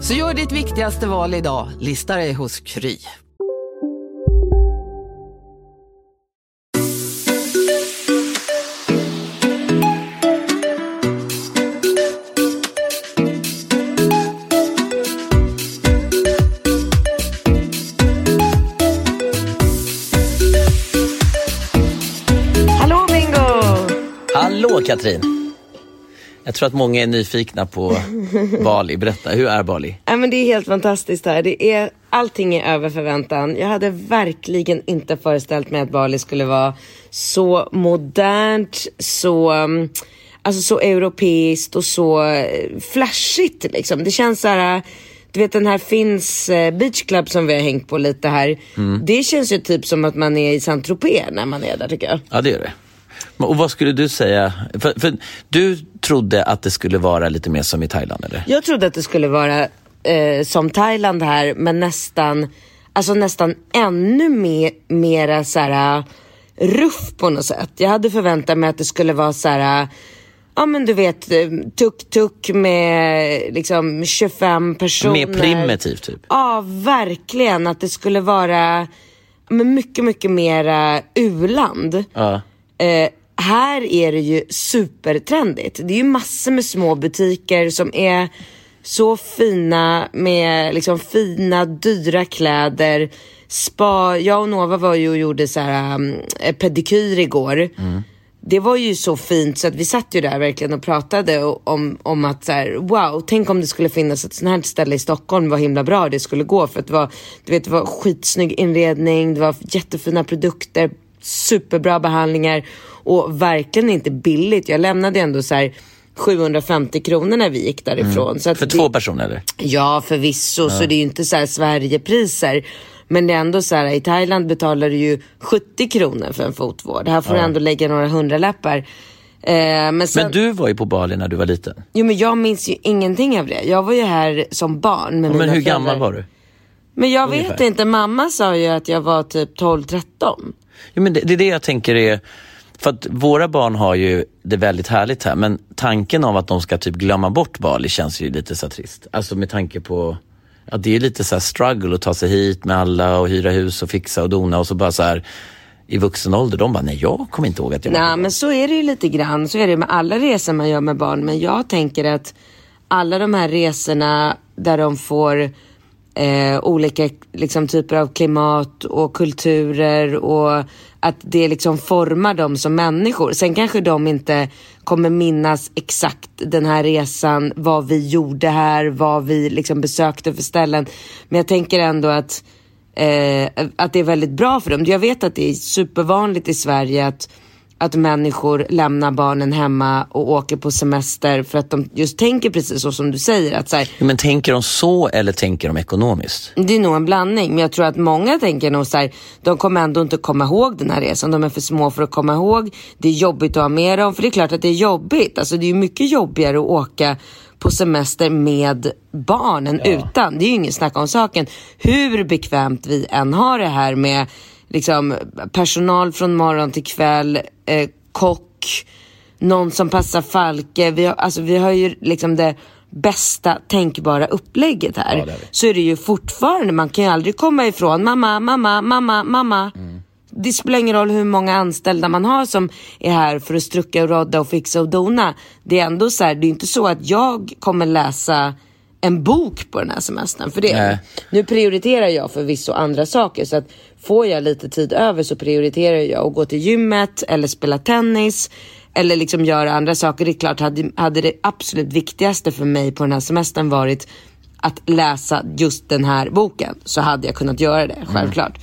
Så gör ditt viktigaste val idag, lista dig hos Kry. Hallå Bingo! Hallå Katrin! Jag tror att många är nyfikna på Bali. Berätta, hur är Bali? Ja, men det är helt fantastiskt här. Det är, allting är över förväntan. Jag hade verkligen inte föreställt mig att Bali skulle vara så modernt, så, um, alltså så europeiskt och så eh, flashigt liksom. Det känns så här, du vet den här Finns eh, Beach Club som vi har hängt på lite här. Det känns ju typ som att man är i Saint Tropez när man är där tycker jag. Ja, det gör det. Och vad skulle du säga? För, för du trodde att det skulle vara lite mer som i Thailand, eller? Jag trodde att det skulle vara eh, som Thailand här, men nästan, alltså nästan ännu mer, mera så här ruff på något sätt. Jag hade förväntat mig att det skulle vara så här, ja men du vet, tuk-tuk med liksom 25 personer. Mer primitivt, typ. Ja, verkligen. Att det skulle vara men mycket, mycket mera u-land. Ja. Eh, här är det ju supertrendigt. Det är ju massor med små butiker som är så fina med liksom fina, dyra kläder. Spa, jag och Nova var ju och gjorde så här um, pedikyr igår. Det var ju så fint så att vi satt ju där verkligen och pratade om, om att så här, wow, tänk om det skulle finnas ett sånt här ställe i Stockholm, vad himla bra det skulle gå för att det var, du vet, det var skitsnygg inredning, det var jättefina produkter, superbra behandlingar och verkligen inte billigt. Jag lämnade ändå så här 750 kronor när vi gick därifrån. Så att För det, två personer, eller? Ja, förvisso, så det är ju inte så här Sverigepriser. Men det är ändå så här, i Thailand betalar du ju 70 kronor för en fotvård. Här får du ändå lägga några hundralappar. Eh, men sen, Men du var ju på Bali när du var liten. Jo men jag minns ju ingenting av det. Jag var ju här som barn med Men mina hur föräldrar. gammal var du? Men jag vet Ungefär. inte, mamma sa ju att jag var typ 12-13. Jo, men det, det är det jag tänker är, för att våra barn har ju det väldigt härligt här, men tanken av att de ska typ glömma bort Bali känns ju lite så trist. Alltså med tanke på, ja det är lite så här struggle att ta sig hit med alla och hyra hus och fixa och dona och så bara så här i vuxen ålder, de bara, nej jag kommer inte ihåg att jag Nej men så är det ju lite grann. Så är det med alla resor man gör med barn. Men jag tänker att alla de här resorna där de får eh, olika liksom, typer av klimat och kulturer och att det liksom formar dem som människor. Sen kanske de inte kommer minnas exakt den här resan, vad vi gjorde här, vad vi liksom besökte för ställen. Men jag tänker ändå att eh, att det är väldigt bra för dem. Jag vet att det är supervanligt i Sverige att, att människor lämnar barnen hemma och åker på semester för att de just tänker precis så som du säger. Att så här, Men tänker de så eller tänker de ekonomiskt? det är nog en blandning, men jag tror att många tänker nog så här, de kommer ändå inte komma ihåg den här resan. De är för små för att komma ihåg. Det är jobbigt att ha med dem, för det är klart att det är jobbigt. Alltså det är mycket jobbigare att åka på semester med barn än utan. Det är ju ingen snack om saken. Hur bekvämt vi än har det här med liksom, personal från morgon till kväll, eh, kock, någon som passar Falke. Vi har, alltså, vi har ju liksom det bästa tänkbara upplägget här. Ja, vi. så är det ju fortfarande, man kan ju aldrig komma ifrån mamma, mamma, mamma, mamma. Det spelar ingen roll hur många anställda man har som är här för att strucka och rodda och fixa och dona. Det är ändå så här, det är inte så att jag kommer läsa en bok på den här semestern. För det. Nej. Nu prioriterar jag förvisso andra saker så att får jag lite tid över så prioriterar jag att gå till gymmet eller spela tennis eller liksom göra andra saker. Det är klart, hade, hade det absolut viktigaste för mig på den här semestern varit att läsa just den här boken så hade jag kunnat göra det, självklart.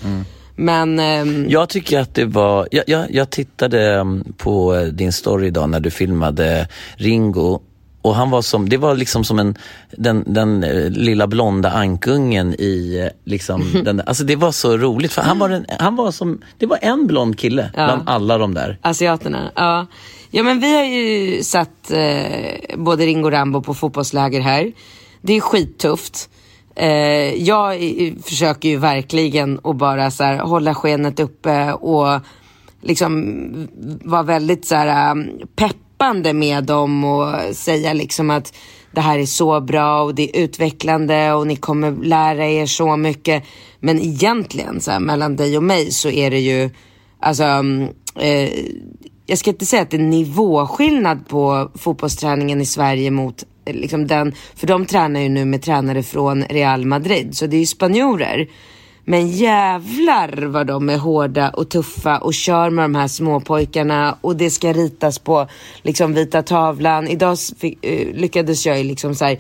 Men ehm, Jag tycker att det var, jag, jag, jag tittade mm, på din story idag när du filmade Ringo och han var som, det var liksom som en, den, den eh, lilla blonda ankungen i eh, liksom, den, alltså det var så roligt för han var, en, han var som, det var en blond kille bland alla de där. Asiaterna, ja. Ja men vi har ju satt eh, både Ringo och Rambo på fotbollsläger här. Det är skittufft. Eh, jag i- försöker ju verkligen att bara så här, hålla skenet uppe och liksom vara väldigt så här, um, peppande med dem och säga liksom att det här är så bra och det är utvecklande och ni kommer lära er så mycket. Men egentligen så här, mellan dig och mig så är det ju alltså mm, eh, jag ska inte säga att det är nivåskillnad på fotbollsträningen i Sverige mot eh, liksom den, för de tränar ju nu med tränare från Real Madrid, så det är ju spanjorer. Men jävlar vad de är hårda och tuffa och kör med de här småpojkarna och det ska ritas på liksom vita tavlan. Idag fick, eh, lyckades jag ju liksom så här,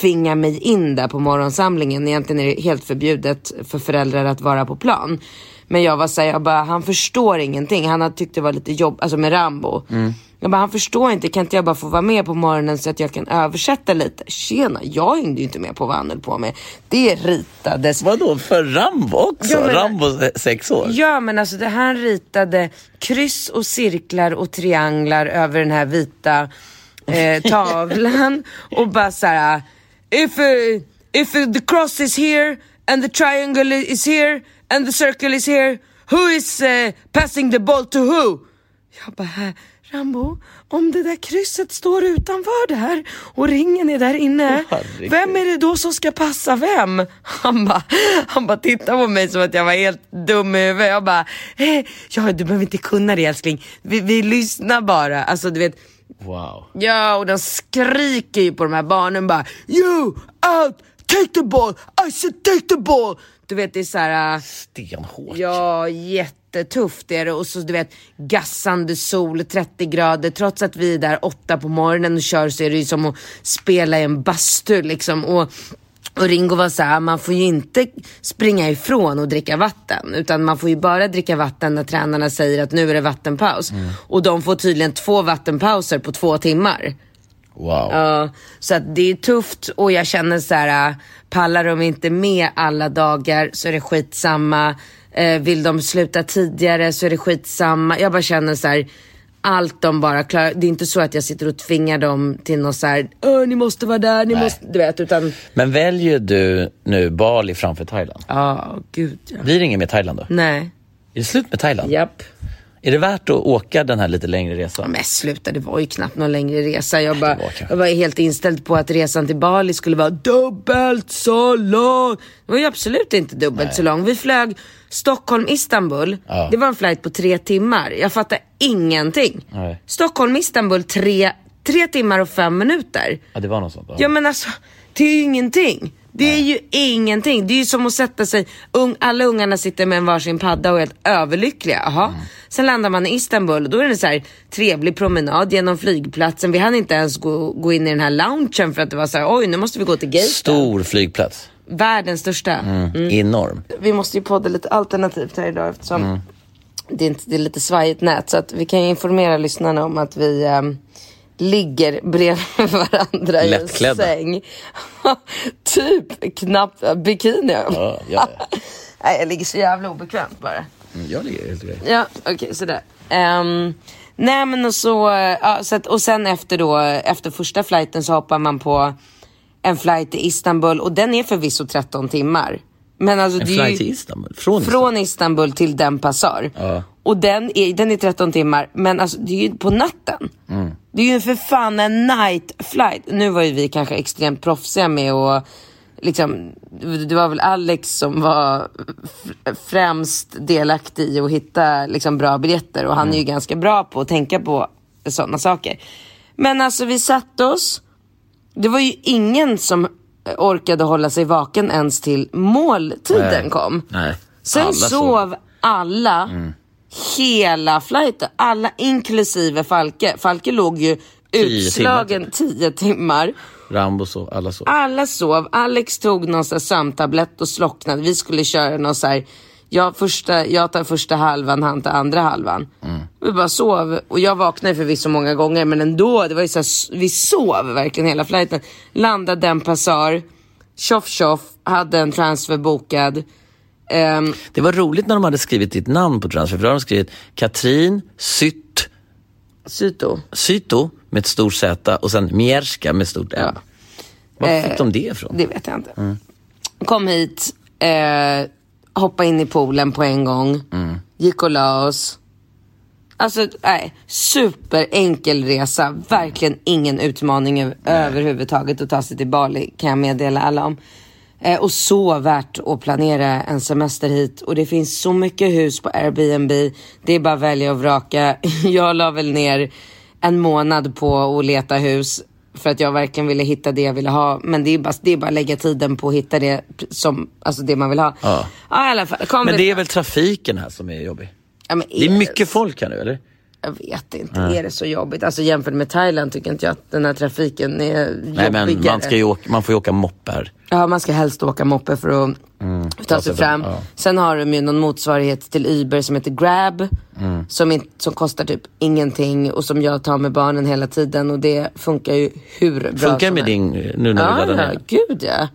tvinga mig in där på morgonsamlingen. Egentligen är det helt förbjudet för föräldrar att vara på plan. Men jag var såhär, jag bara, han förstår ingenting. Han hade tyckt det var lite jobb, alltså med Rambo. Mm. Jag bara, han förstår inte, kan inte jag bara få vara med på morgonen så att jag kan översätta lite? Tjena, jag hängde ju inte med på vad han höll på med. Det ritades. Vadå, för Rambo också? Men- Rambo eh, sex år? Ja men alltså det, han ritade kryss och cirklar och trianglar över den här vita eh, tavlan och bara såhär if, uh, if uh, the cross is here and the triangle is here and the circle is here who is uh, passing the ball to who? Jag bara, "Här, Rambo, om det där krysset står utanför där och ringen är där inne, herregud. vem är det då som ska passa vem? Han bara, han bara tittade på mig som att jag var helt dum i huvudet. Jag bara, eh, ja du behöver inte kunna det älskling, vi, vi lyssnar bara. Alltså du vet, Wow. ja och de skriker ju på de här barnen bara, you out, take the ball, I said take the ball. Du vet det är så här. äh, Stenhårt. Ja, jättetufft är det. Och så du vet, gassande sol, 30 grader. Trots att vi är där åtta på morgonen och kör så är det ju som att spela i en bastu liksom. Och, och Ringo var så här, man får ju inte springa ifrån och dricka vatten. Utan man får ju bara dricka vatten när tränarna säger att nu är det vattenpaus. Och de får tydligen två vattenpauser på två timmar. Wow. Ja, så att det är tufft och jag känner så här, äh, pallar de inte med alla dagar så är det skitsamma. Eh, vill de sluta tidigare så är det skitsamma. Jag bara känner så här, allt de bara klarar. Det är inte så att jag sitter och tvingar dem till något så här, "Åh, ni måste vara där, ni Nej. måste, du vet, utan Men väljer du nu Bali framför Thailand? ja, gud ja. Blir det inget med Thailand då? Nej, Är det slut med Thailand? japp. Är det värt att åka den här lite längre resan? Men sluta, det var ju knappt någon längre resa. Jag, bara, jag var helt inställd på att resan till Bali skulle vara dubbelt så lång. Det var ju absolut inte dubbelt så lång. Vi flög Stockholm-Istanbul. Ja. Det var en flight på tre timmar. Jag fattar ingenting. Nej. Stockholm-Istanbul, tre, tre timmar och fem minuter. Ja, det var något sånt. Ja men alltså, det är ju ingenting. Det är ju ingenting. Det är ju som att sätta sig, ung, alla ungarna sitter med en varsin padda och är helt överlyckliga. Jaha. Mm. Sen landar man i Istanbul och då är det så här trevlig promenad genom flygplatsen. Vi hann inte ens gå, gå in i den här loungen för att det var så här, oj nu måste vi gå till gaten. Stor flygplats. Världens största. Mm. Enorm. Vi måste ju podda lite alternativt här idag eftersom det, är inte, det är lite svajigt nät. Så att vi kan ju informera lyssnarna om att vi ehm, ligger bredvid varandra i en Lättklädda. säng. typ knappt bikini. Ja, ja. Nej, jag ligger så jävla obekvämt bara. Mm, Jag ligger helt okej. Ja, okej sådär. Um, nej men och så, ja, så att, och sen efter då, efter första flighten så hoppar man på en flight till Istanbul och den är förvisso 13 timmar. Men alltså En flight till Istanbul? Från, Istanbul? från Istanbul till Den Passar. Ja. Och den är, den är 13 timmar, men alltså det är ju på natten. Mm. Det är ju för fan en night flight. Nu var ju vi kanske extremt proffsiga med att Liksom, det var väl Alex som var främst delaktig i att hitta liksom, bra biljetter och han är ju ganska bra på att tänka på sådana saker. Men alltså vi satte oss, det var ju ingen som orkade hålla sig vaken ens till måltiden Nej. kom. Nej. Sen Alla sov, sov. alla hela flighten. Alla inklusive Falke. Falke låg ju utslagen tio timmar. Rambo så, alla så. Alla sov. Alex tog någon sömntablett och slocknade. Vi skulle köra någon så här, jag, första, jag tar första halvan, han tar andra halvan. Vi bara sov. Och jag vaknade förvisso många gånger men ändå, det var ju så här, vi sov verkligen hela flighten. Landade en passar, tjoff tjoff, hade en transfer bokad. Ehm, Det var roligt när de hade skrivit ditt namn på transfer, för då hade de skrivit Katrin Sytt Syto. Syto med ett stort Z och sen Mierska med stort M. Var fick de det ifrån? Det vet jag inte. Kom hit, eh, hoppa in i poolen på en gång. Gick och la oss. Alltså, nej. Superenkel resa. Verkligen ingen utmaning över, överhuvudtaget att ta sig till Bali kan jag meddela alla om. Eh, och så värt att planera en semester hit. Och det finns så mycket hus på Airbnb. Det är bara att välja och vraka. Jag la väl ner en månad på att leta hus. För att jag verkligen ville hitta det jag ville ha. Men det är bara, det är bara att lägga tiden på att hitta det som, alltså det man vill ha. Ja. ja i alla fall. Kom Men det är väl trafiken här som är jobbig? ja, men Det är mycket folk här nu eller? Jag vet inte, är det så jobbigt? Alltså jämfört med Thailand tycker inte jag att den här trafiken är jobbigare. Nej men man, ska åka, man får ju åka moppe här. Ja, man ska helst åka moppe för att ta sig fram. ja. Sen har de ju någon motsvarighet till Uber som heter Grab. Som, in, som kostar typ ingenting och som jag tar med barnen hela tiden och det funkar ju hur bra Funkar det med din, nu när du Ja, laddar ja, ner? gud ja.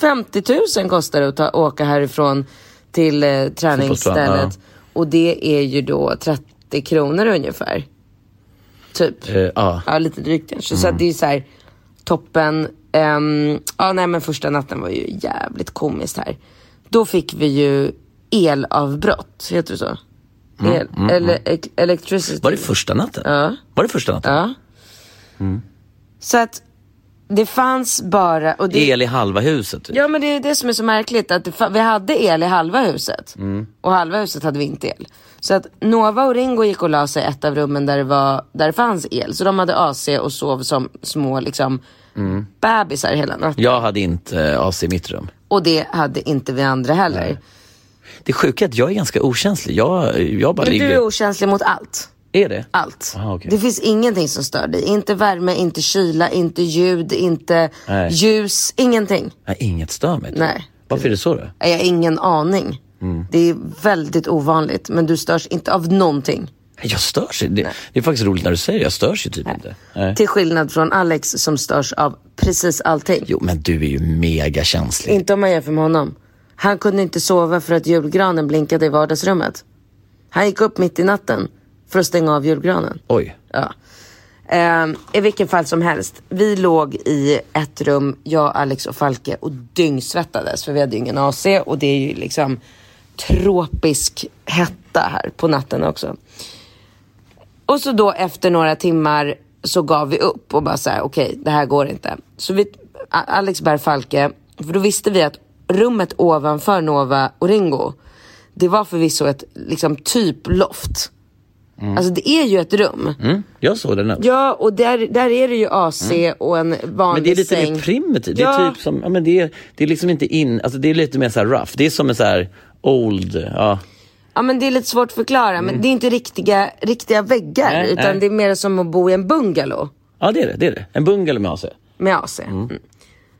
50 000 kostar det att ta, åka härifrån till eh, träningsstället. Och det är ju då 30 kronor ungefär. Typ. Eh, ja. Ja, lite drygt kanske. Mm. Så att det är så här toppen. Ehm, ja, nej men första natten var ju jävligt komiskt här. Då fick vi ju elavbrott, heter det så? El, eller e- electricity. Mm, Var det första natten? Ja. Var det första natten? Ja. Mm. Så att det fanns bara... Och det, El i halva huset? Typ. Ja men det är det som är så märkligt att vi hade el i halva huset Mm. och halva huset hade vi inte el. Så att Nova och Ringo gick och la sig i ett av rummen där det, var, där det fanns el. Så de hade AC och sov som små liksom Mm. bebisar hela natten. Jag hade inte eh, AC i mitt rum. Och det hade inte vi andra heller. Det sjuka är att jag är ganska okänslig. Jag, jag bara Men ligger... du är okänslig mot allt. Är det? Allt. Aha, okej. Det finns ingenting som stör dig. Inte värme, inte kyla, inte ljud, inte Nej. ljus, ingenting. Nej, inget stör mig. Nej. Varför är det så då? Jag har ingen aning. Mm. Det är väldigt ovanligt, men du störs inte av någonting. Jag störs det, det är faktiskt roligt när du säger det. Jag störs ju typ inte. Nej. Till skillnad från Alex som störs av precis allting. Jo, men du är ju mega känslig. Inte om man jämför med honom. Han kunde inte sova för att julgranen blinkade i vardagsrummet. Han gick upp mitt i natten för att stänga av julgranen. Oj. Ja. Ehm, I vilken fall som helst. Vi låg i ett rum, jag, Alex och Falke och dyngsvettades för vi hade ju ingen AC och det är ju liksom tropisk hetta här på natten också. Och så då efter några timmar så gav vi upp och bara så här, okej, det här går inte. Så vi, Alex bär Falke, för då visste vi att rummet ovanför Nova och Ringo, det var förvisso ett liksom typ loft. Alltså det är ju ett rum. Mm, jag såg det nu. Ja, och där, där är det ju AC och en vanlig Mm. Men det är lite säng. mer primitivt. Det är Ja. typ som, ja men det är, det är liksom inte in, alltså det är lite mer så här rough. Det är som en så här old, ja. Ja men det är lite svårt att förklara, men det är inte riktiga, riktiga väggar. Mm. Nej, utan nej. det är mer som att bo i en bungalow. Ja det är det, det är det. En bungalow med AC. Med AC. Mm.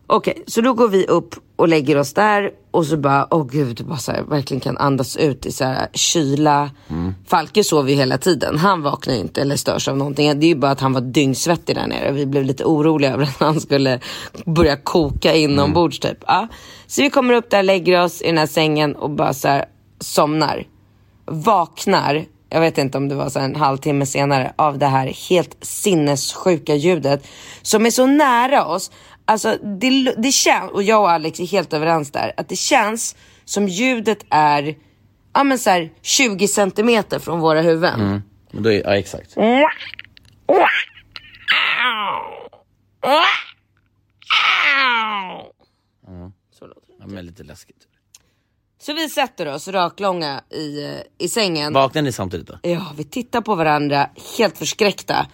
Okej, så då går vi upp och lägger oss där och så bara, åh gud, bara så här, verkligen kan andas ut i så här kyla. Falke sover ju hela tiden. Han vaknar ju inte eller störs av någonting. Det är ju bara att han var dyngsvettig där nere. Vi blev lite oroliga över att han skulle börja koka inombords typ. Ja. Så vi kommer upp där, lägger oss i den här sängen och bara så här somnar. Vaknar, jag vet inte om det var så här en halvtimme senare, av det här helt sinnessjuka ljudet som är så nära oss. Alltså det, det känns, och jag och Alex är helt överens där, att det känns som ljudet är ja, men så här 20 centimeter från våra huvuden. Men är, ja exakt. Så låter det. Ja, men lite läskigt. Så vi sätter oss raklånga i, eh, i sängen. Vaknar ni samtidigt då? Ja, vi tittar på varandra helt förskräckta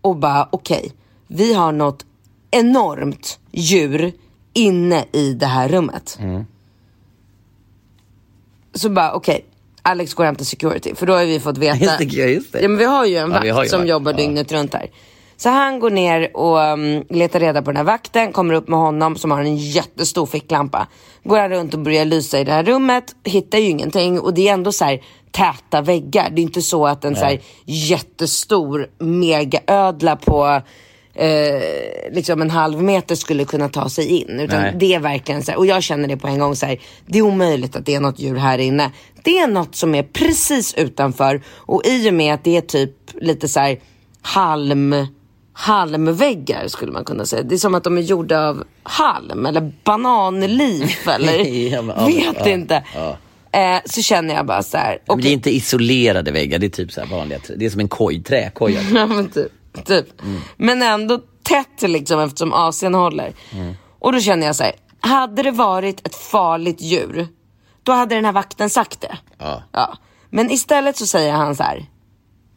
och bara okej, vi har något enormt djur inne i det här rummet. så bara okej, Alex går hem till security. För då har vi fått veta. Just det, ja, just det. Ja men vi har ju en Ja, vakt har ju som vakt, jobbar ja. dygnet runt här. Så han går ner och um, letar reda på den här vakten, kommer upp med honom som har en jättestor ficklampa. Går han runt och börjar lysa i det här rummet, hittar ju ingenting och det är ändå så här täta väggar. Det är inte så att en så här jättestor megaödla på eh, liksom en halv meter skulle kunna ta sig in. Utan Nej. det är verkligen så här, och jag känner det på en gång så här, det är omöjligt att det är något djur här inne. Det är något som är precis utanför och i och med att det är typ lite så här halm, halmväggar skulle man kunna säga. Det är som att de är gjorda av halm eller bananliv eller Ja, men, ja, vet ja, inte. Eh, så känner jag bara så här, Men okej. det är inte isolerade väggar, det är typ så här vanliga, det är som en koj, träkoj. alltså. Ja men typ. Typ. Men ändå tätt liksom eftersom Asien håller. Och då känner jag så här, hade det varit ett farligt djur, då hade den här vakten sagt det. Ja. Ja. Men istället så säger han så här,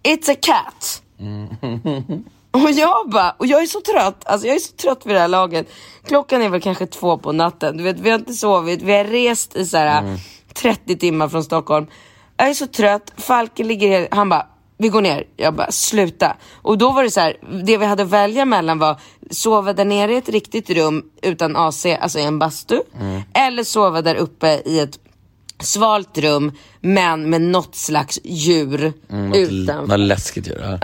it's a cat. Och jag bara, och jag är så trött, alltså jag är så trött vid det här laget. Klockan är väl kanske två på natten, du vet vi har inte sovit, vi har rest i så här 30 timmar från Stockholm. Jag är så trött, Falken ligger han bara, vi går ner. Jag bara, sluta. Och då var det så här, det vi hade att välja mellan var sova där nere i ett riktigt rum utan AC, alltså i en bastu. Eller sova där uppe i ett svalt rum men med något slags djur utanför. Vad läskigt ju. Ja.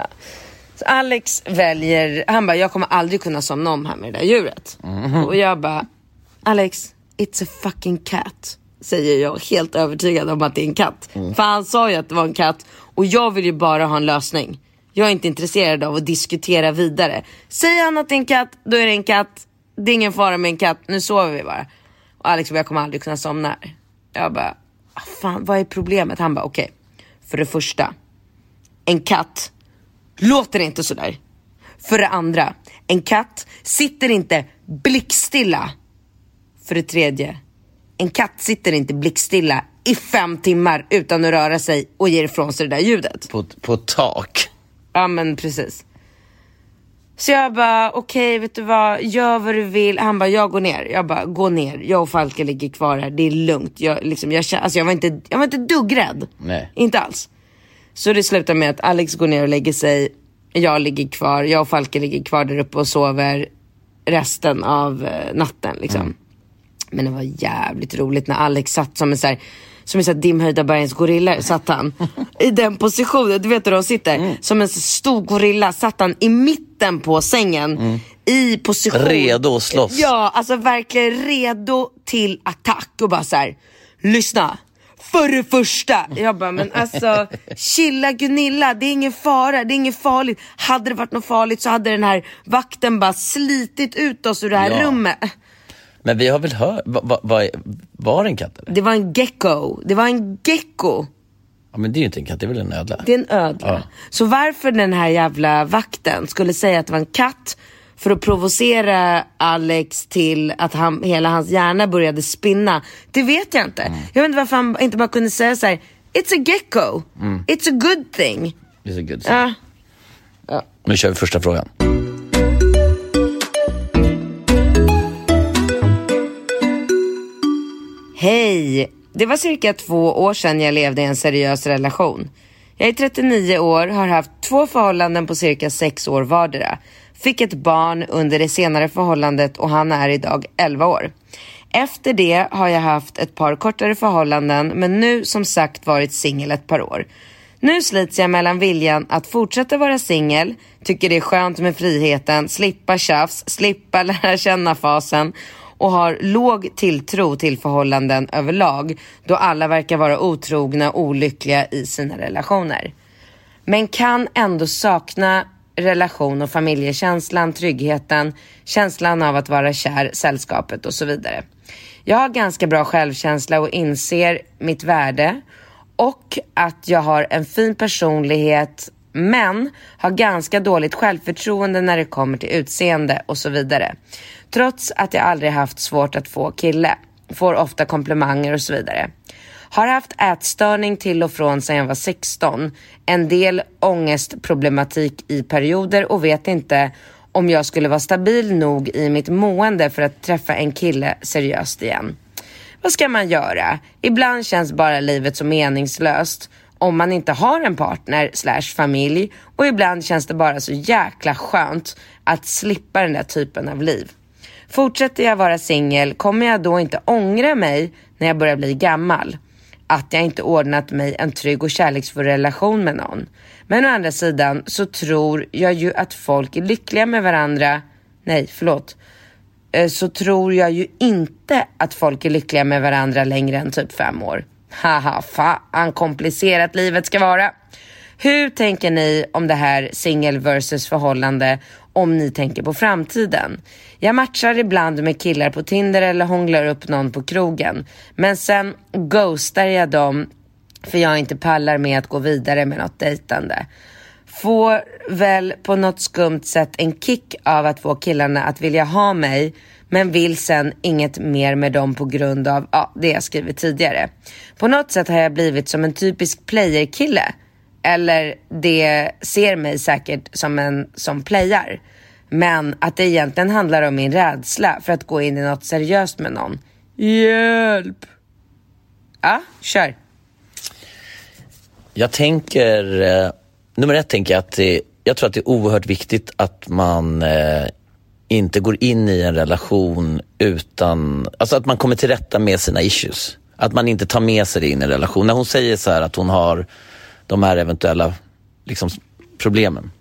Så Alex väljer, han bara, jag kommer aldrig kunna somna om här med det där djuret. Och jag bara, Alex, it's a fucking cat. Säger jag helt övertygad om att det är en katt. För han sa ju att det var en katt och jag vill ju bara ha en lösning. Jag är inte intresserad av att diskutera vidare. Säger han att det är en katt, då är det en katt. Det är ingen fara med en katt, nu sover vi bara. Och Alex bara, jag kommer aldrig kunna somna här. Jag bara, "Ah, fan vad är problemet? Han bara, okej. För det första, en katt låter inte sådär. För det andra, en katt sitter inte blickstilla. För det tredje, en katt sitter inte blickstilla i fem timmar utan att röra sig och ger ifrån sig det där ljudet. På, på tak. Ja men precis. Så jag bara, okej vet du vad, gör vad du vill. Han bara, jag går ner. Jag bara, gå ner. Jag och Falke ligger kvar här, det är lugnt. Jag, liksom, jag, alltså, jag, var inte, jag var inte duggrädd. Nej. Inte alls. Så det slutar med att Alex går ner och lägger sig. Jag ligger kvar, jag och Falke ligger kvar där uppe och sover resten av eh, natten liksom. Men det var jävligt roligt när Alex satt som en så här, som en så här dimhöjda bergens gorilla satt han. I den positionen, du vet hur de sitter. Som en stor gorilla satt han i mitten på sängen. I position. Redo att slåss. Ja, alltså verkligen redo till attack och bara så här. lyssna. För det första, jag bara men alltså chilla Gunilla, det är ingen fara, det är inget farligt. Hade det varit något farligt så hade den här vakten bara slitit ut oss ur det här Ja. rummet. Men vi har väl hört, va, va, va, var det en katt eller? Det var en gecko, det var en gecko. Ja men det är ju inte en katt, det är väl en ödla? Det är en ödla. Så varför den här jävla vakten skulle säga att det var en katt för att provocera Alex till att han, hela hans hjärna började spinna. Det vet jag inte. Jag vet inte varför han inte bara kunde säga så här: It's a gecko. It's a good thing. Det är så gud. Ja. Nu kör vi första frågan. Hej! Det var cirka två år sedan jag levde i en seriös relation. Jag är 39 år, har haft två förhållanden på cirka sex år vardera. Fick ett barn under det senare förhållandet och han är idag 11 år. Efter det har jag haft ett par kortare förhållanden men nu som sagt varit singel ett par år. Nu slits jag mellan viljan att fortsätta vara singel, tycker det är skönt med friheten, slippa tjafs, slippa lära känna-fasen och har låg tilltro till förhållanden överlag då alla verkar vara otrogna och olyckliga i sina relationer. Men kan ändå sakna relation och familjekänslan, tryggheten, känslan av att vara kär, sällskapet och så vidare. Jag har ganska bra självkänsla och inser mitt värde och att jag har en fin personlighet men har ganska dåligt självförtroende när det kommer till utseende och så vidare. Trots att jag aldrig haft svårt att få kille. Får ofta komplimanger och så vidare. Har haft ätstörning till och från sedan jag var 16. En del ångestproblematik i perioder och vet inte om jag skulle vara stabil nog i mitt mående för att träffa en kille seriöst igen. Vad ska man göra? Ibland känns bara livet så meningslöst om man inte har en partner slash familj och ibland känns det bara så jäkla skönt att slippa den där typen av liv. Fortsätter jag vara singel kommer jag då inte ångra mig när jag börjar bli gammal. Att jag inte ordnat mig en trygg och kärleksfull relation med någon. Men å andra sidan så tror jag ju att folk är lyckliga med varandra. Nej, förlåt. Eh, så tror jag ju inte att folk är lyckliga med varandra längre än typ fem år. Haha, fan komplicerat livet ska vara. Hur tänker ni om det här singel versus förhållande om ni tänker på framtiden? Jag matchar ibland med killar på Tinder eller hånglar upp någon på krogen. Men sen ghostar jag dem för jag inte pallar med att gå vidare med något dejtande. Får väl på något skumt sätt en kick av att få killarna att vilja ha mig men vill sen inget mer med dem på grund av ja, det jag skrivit tidigare. På något sätt har jag blivit som en typisk playerkille. Eller det ser mig säkert som en som playar. Men att det egentligen handlar om min rädsla för att gå in i något seriöst med någon. Hjälp! Ja, kör. Jag tänker, eh, nummer ett tänker jag att det, jag tror att det är oerhört viktigt att man eh, inte går in i en relation utan, alltså att man kommer till rätta med sina issues. Att man inte tar med sig det in i en relation. När hon säger så här att hon har de här eventuella liksom, problemen.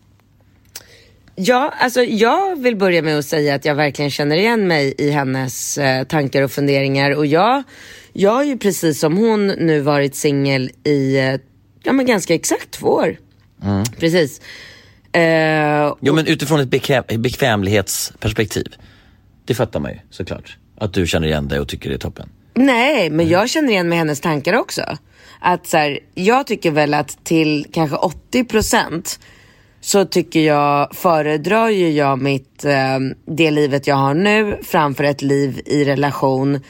Ja, alltså jag vill börja med att säga att jag verkligen känner igen mig i hennes eh, tankar och funderingar och jag, jag har ju precis som hon nu varit singel i, eh, ja men ganska exakt två år. Mm. Precis. Eh, Jo men utifrån ett bekväm, bekvämlighetsperspektiv. Det fattar man ju såklart. Att du känner igen dig och tycker det är toppen. Nej, men jag känner igen mig hennes tankar också. Att så här, jag tycker väl att till kanske 80% så tycker jag, föredrar ju jag mitt, eh, det livet jag har nu framför ett liv i relation.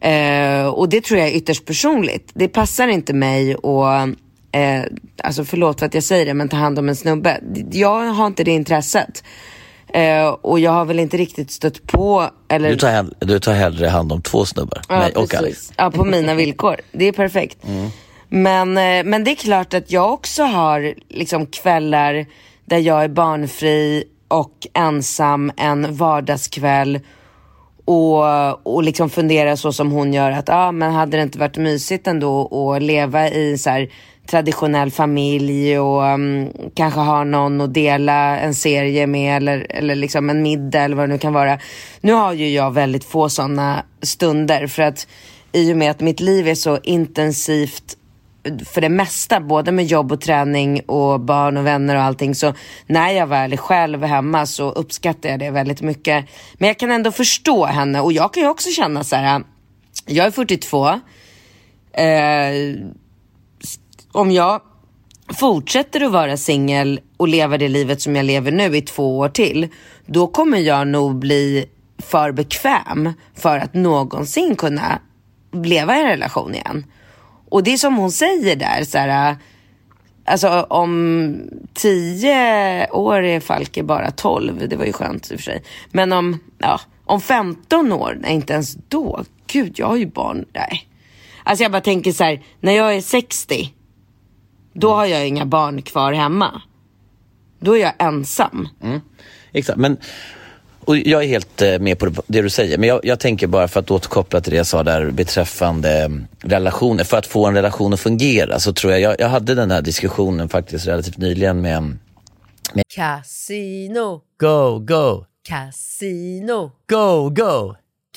Eh, och det tror jag är ytterst personligt. Det passar inte mig och eh, alltså förlåt för att jag säger det, men ta hand om en snubbe. Jag har inte det intresset. Eh, och jag har väl inte riktigt stött på, eller... Du tar, hell, du tar hellre hand om två snubbar. Ja, mig och. Alex. Ja, på mina villkor. Det är perfekt. Men, eh, men det är klart att jag också har liksom kvällar där jag är barnfri och ensam en vardagskväll och, och liksom fundera så som hon gör att ah, men hade det inte varit mysigt ändå att leva i så här traditionell familj och um, kanske har någon att dela en serie med eller, eller liksom en middag eller vad det nu kan vara. Nu har ju jag väldigt få sådana stunder för att i och med att mitt liv är så intensivt för det mesta, både med jobb och träning och barn och vänner och allting. Så när jag väl är själv hemma så uppskattar jag det väldigt mycket. Men jag kan ändå förstå henne och jag kan ju också känna så här. Jag är 42. Eh, om jag fortsätter att vara singel och leva det livet som jag lever nu i två år till, då kommer jag nog bli för bekväm för att någonsin kunna leva i en relation igen. Och det är som hon säger där, så här, alltså om tio år är Falke bara 12, det var ju skönt i och för sig. Men om, ja, om 15 år, nej inte ens då, gud jag har ju barn, nej. Alltså jag bara tänker så här, när jag är 60, då har jag inga barn kvar hemma. Då är jag ensam. Exakt, men och jag är helt eh, med på det, du säger, men jag, jag tänker bara för att återkoppla till det jag sa där beträffande eh, relationer. För att få en relation att fungera så tror jag, jag, jag hade den här diskussionen faktiskt relativt nyligen med Casino, Go, go, casino, go, go,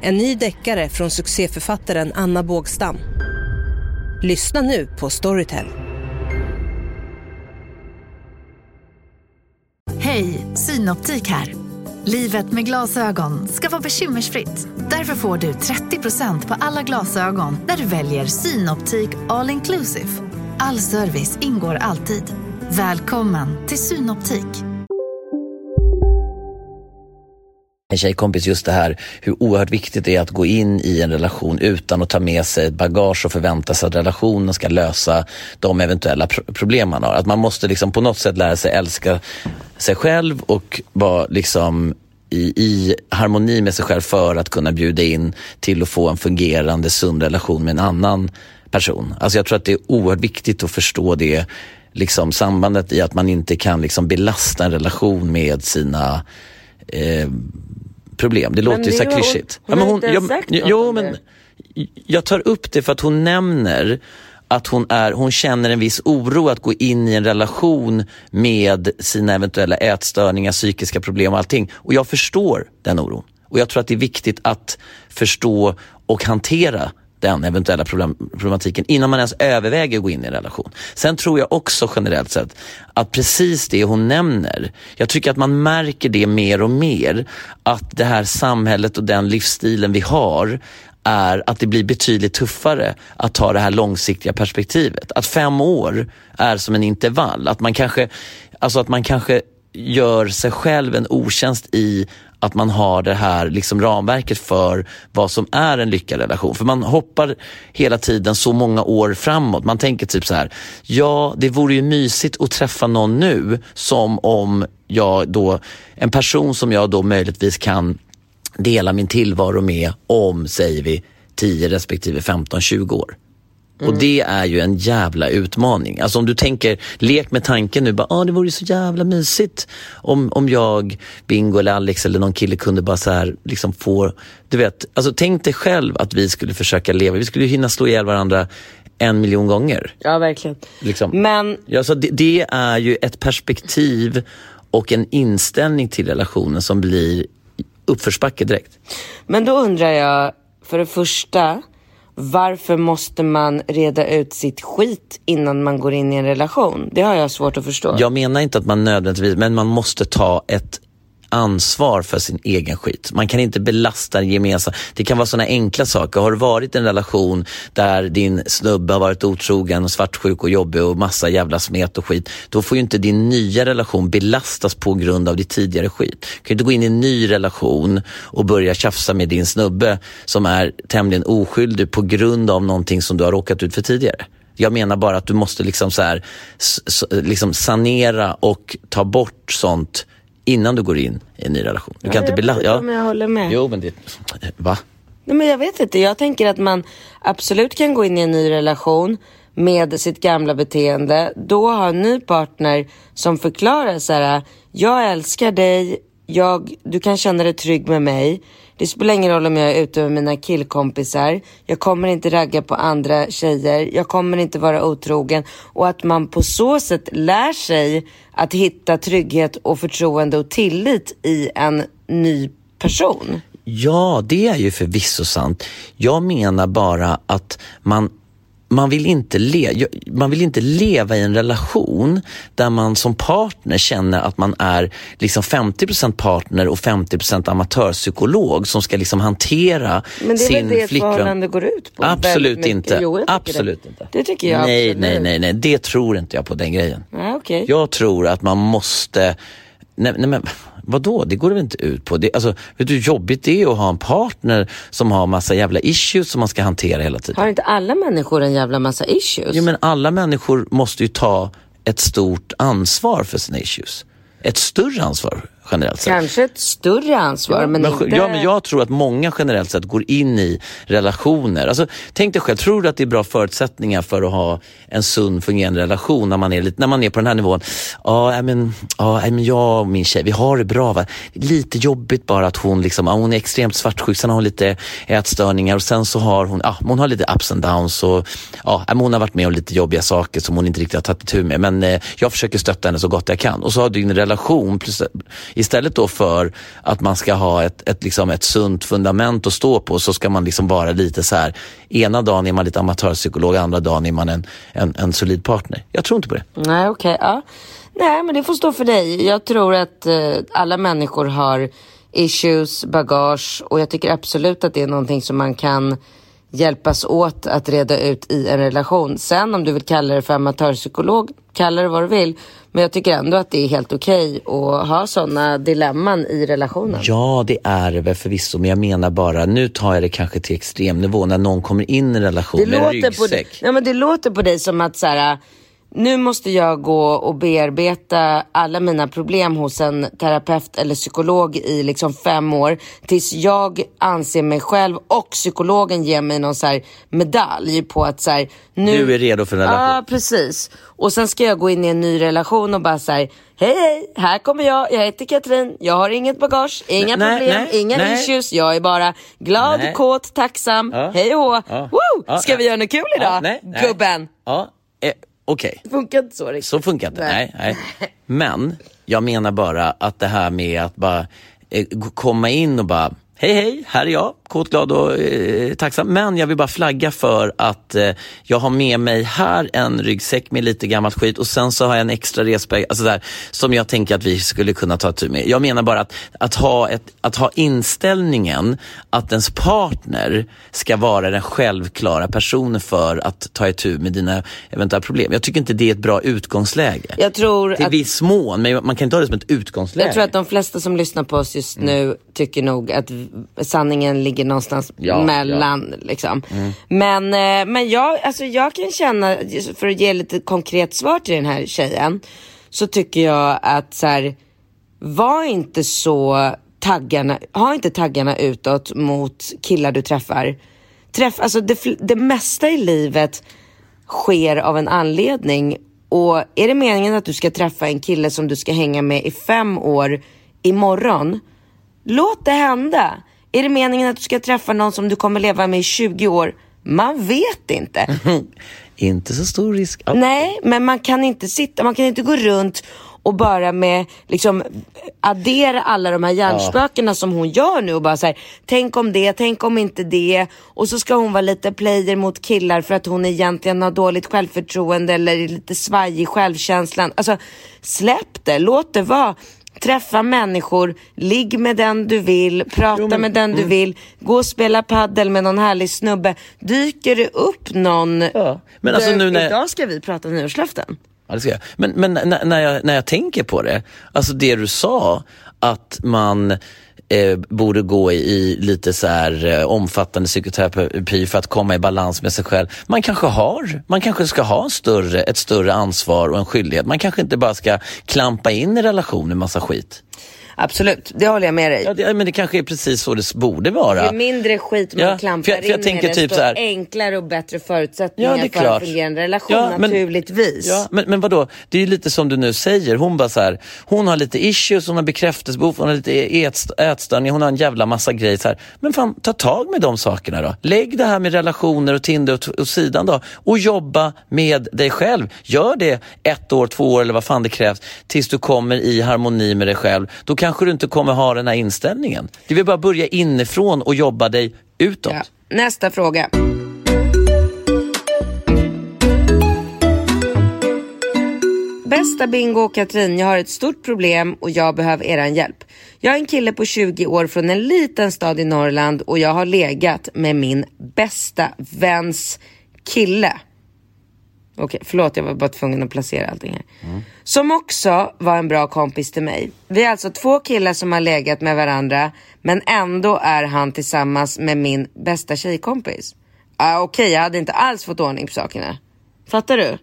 En ny deckare från succéförfattaren Anna Bågstam. Lyssna nu på Storytel. Hej, Synoptik här. Livet med glasögon ska vara bekymmersfritt. Därför får du 30% på alla glasögon när du väljer Synoptik All Inclusive. All service ingår alltid. Välkommen till Synoptik. En tjejkompis just det här hur oerhört viktigt det är att gå in i en relation utan att ta med sig ett bagage och förvänta sig att relationen ska lösa de eventuella pro- problem man har. Att man måste liksom på något sätt lära sig älska sig själv och vara liksom i, i harmoni med sig själv för att kunna bjuda in till att få en fungerande sund relation med en annan person. Alltså jag tror att det är oerhört viktigt att förstå det liksom sambandet i att man inte kan liksom belasta en relation med sina eh, problem. Det låter ju så har hon- klyschigt. hon har men ens jag, något jo, men jag tar upp det för att hon nämner att hon, är, hon känner en viss oro att gå in i en relation med sina eventuella ätstörningar, psykiska problem och allting. Och jag förstår den oron. Och jag tror att det är viktigt att förstå och hantera den eventuella problem, problematiken innan man ens överväger att gå in i en relation. Sen tror jag också generellt sett att precis det hon nämner, jag tycker att man märker det mer och mer, att det här samhället och den livsstilen vi har är att det blir betydligt tuffare att ta det här långsiktiga perspektivet. Att fem år är som en intervall. Att man kanske, alltså att man kanske gör sig själv en otjänst i att man har det här liksom ramverket för vad som är en lyckad relation. För man hoppar hela tiden så många år framåt. Man tänker typ så här, ja det vore ju mysigt att träffa någon nu som om jag då, en person som jag då möjligtvis kan dela min tillvaro med om, säger vi, 10 respektive 15, 20 år år. Och det är ju en jävla utmaning. Alltså om du tänker, lek med tanken nu, bara, ah, det vore så jävla mysigt om, om jag, Bingo eller Alex eller någon kille kunde bara så här, liksom få, du vet, alltså tänk dig själv att vi skulle försöka leva, vi skulle hinna slå ihjäl varandra en miljon gånger. Ja, verkligen. Liksom. Men Ja, så det, det är ju ett perspektiv och en inställning till relationen som blir uppförsbacke direkt. Men då undrar jag, för det första, varför måste man reda ut sitt skit innan man går in i en relation? Det har jag svårt att förstå. Jag menar inte att man nödvändigtvis, men man måste ta ett ansvar för sin egen skit. Man kan inte belasta den gemensamma. Det kan vara sådana enkla saker. Har du varit i en relation där din snubbe har varit otrogen och svartsjuk och jobbig och massa jävla smet och skit. Då får ju inte din nya relation belastas på grund av ditt tidigare skit. Du kan ju inte gå in i en ny relation och börja tjafsa med din snubbe som är tämligen oskyldig på grund av någonting som du har råkat ut för tidigare. Jag menar bara att du måste liksom så här, liksom sanera och ta bort sånt innan du går in i en ny relation. Du kan Ja, inte belasta... om jag håller med. Jo, men det... Va? Nej, men jag vet inte. Jag tänker att man absolut kan gå in i en ny relation med sitt gamla beteende. Då ha en ny partner som förklarar så här. Jag älskar dig. Jag, du kan känna dig trygg med mig. Det spelar ingen roll om jag är ute med mina killkompisar. Jag kommer inte ragga på andra tjejer. Jag kommer inte vara otrogen. Och att man på så sätt lär sig att hitta trygghet och förtroende och tillit i en ny person. Ja, det är ju förvisso sant. Jag menar bara att man man vill, inte le- man vill inte leva i en relation där man som partner känner att man är liksom 50% partner och 50% amatörpsykolog som ska liksom hantera Men det är sin väl det flickvän. förhållande går ut på? Absolut mycket. inte. Jo, absolut det. inte. Det tycker jag nej, absolut. nej, nej, nej, det tror inte jag på den grejen. Ja, okej. Jag tror att man måste, nej, nej men Vadå, det går det väl inte ut på? Det, alltså, vet du hur jobbigt det är att ha en partner som har massa jävla issues som man ska hantera hela tiden? Har inte alla människor en jävla massa issues? Jo men alla människor måste ju ta ett stort ansvar för sina issues. Ett större ansvar generellt sett. Kanske ett större ansvar Ja, men, men, inte... ja, men jag tror att många generellt sett går in i relationer. Alltså, tänk dig själv, tror du att det är bra förutsättningar för att ha en sund fungerande relation när man är, när man är på den här nivån? Ja, nej, men, ja, nej, men jag och min tjej, vi har det bra. Va? Lite jobbigt bara att hon, liksom, hon är extremt svartsjuk, sen har hon lite ätstörningar och sen så har hon, ja, hon har lite ups and downs och ja, hon har varit med om lite jobbiga saker som hon inte riktigt har tagit itu med. Men eh, jag försöker stötta henne så gott jag kan. Och så har du en relation plus, istället då för att man ska ha ett, ett, liksom ett sunt fundament att stå på så ska man liksom vara lite så här, ena dagen är man lite amatörpsykolog, andra dagen är man en, en, en solid partner. Jag tror inte på det. Nej, okej. ja. Nej, men det får stå för dig. Jag tror att eh, alla människor har issues, bagage och jag tycker absolut att det är någonting som man kan hjälpas åt att reda ut i en relation. Sen om du vill kalla det för amatörpsykolog, kalla det vad du vill. Men jag tycker ändå att det är helt okej att ha sådana dilemman i relationen. Ja, det är det väl förvisso, men jag menar bara, nu tar jag det kanske till extremnivå när någon kommer in i en relation Det med låter, på, ryggsäck. ja, men det låter på dig som att så här, nu måste jag gå och bearbeta alla mina problem hos en terapeut eller psykolog i liksom fem år tills jag anser mig själv och psykologen ger mig någon så här medalj på att så här, nu... Du är redo för en relation. Ja, precis. Och sen ska jag gå in i en ny relation och bara så här, hej hej, här kommer jag, jag heter Katrin, jag har inget bagage, inga Nej, problem, nej, inga nej. issues, jag är bara glad, Nej. kåt, tacksam, Ja. hej och. Ja. Woo! Ja, Ska vi göra något kul idag? Ja, nej, nej. Gubben. Ja, okej. Det funkar inte så riktigt. Så funkar inte. Nej. Nej, Men jag menar bara att det här med att bara eh, komma in och bara Hej hej, här är jag, kåt, glad och eh, tacksam. Men jag vill bara flagga för att eh, jag har med mig här en ryggsäck med lite gammalt skit och sen så har jag en extra resbag alltså där, som jag tänker att vi skulle kunna ta tur med. Jag menar bara att, att, ha ett, att ha inställningen att ens partner ska vara den självklara personen för att ta itu med dina eventuella problem. Jag tycker inte det är ett bra utgångsläge. Jag tror Till att- viss mån, men man kan inte ha det som ett utgångsläge. Jag tror att de flesta som lyssnar på oss just nu tycker nog att sanningen ligger någonstans Ja, mellan. Liksom. Men, eh, men jag, alltså jag kan känna, för att ge lite konkret svar till den här tjejen, så tycker jag att så här, var inte så taggarna, ha inte taggarna utåt mot killar du träffar. Träff, alltså det, det mesta i livet sker av en anledning. Och är det meningen att du ska träffa en kille som du ska hänga med i fem år imorgon, låt det hända. Är det meningen att du ska träffa någon som du kommer leva med i 20 år? Man vet inte. Inte så stor risk. Ja. Nej, men man kan inte sitta, man kan inte gå runt och bara med, liksom addera alla de här hjärnspökena som hon gör nu och bara säga tänk om det, tänk om inte det. Och så ska hon vara lite player mot killar för att hon egentligen har dåligt självförtroende eller är lite svajig i självkänslan. Alltså släpp det, låt det vara. Träffa människor, ligg med den du vill, prata med den du vill, gå och spela paddel med någon härlig snubbe. Dyker det upp någon Ja, men alltså du, nu när- Idag ska vi prata nyårslöften. Ja, det ska jag. Men, men när, när, jag, när jag tänker på det, alltså det du sa, att man eh, borde gå i, i lite så här eh, omfattande psykoterapi för att komma i balans med sig själv. Man kanske har, man kanske ska ha en större, ett större ansvar och en skyldighet. Man kanske inte bara ska klampa in i relationer med massa skit. Absolut, det håller jag med dig. Ja, det, men det kanske är precis så det borde vara. Ju mindre skit man Ja, klampar för jag- för jag in tänker i typ desto så här- enklare och bättre förutsättningar Ja, för en klart. fungerande relation Ja, men- naturligtvis. Ja, men, men vadå, det är ju lite som du nu säger. Hon bara så här, hon har lite issues, hon har bekräftelsebehov, hon har lite ät, ätstörning, hon har en jävla massa grejer. Så här. Men fan, ta tag med de sakerna då. Lägg det här med relationer och Tinder åt, åt sidan då och jobba med dig själv. Gör det ett år, två år eller vad fan det krävs tills du kommer i harmoni med dig själv. Då kanske du inte kommer ha den här inställningen. Det vill bara börja inifrån och jobba dig utåt. Ja. Nästa fråga. Bästa Bingo och Katrin, jag har ett stort problem och jag behöver er hjälp. Jag är en kille på 20 år från en liten stad i Norrland och jag har legat med min bästa väns kille. Okej, förlåt jag var bara tvungen att placera allting här. Som också var en bra kompis till mig. Vi är alltså två killar som har legat med varandra men ändå är han tillsammans med min bästa tjejkompis. Ah, Okej, jag hade inte alls fått ordning på sakerna. Fattar du?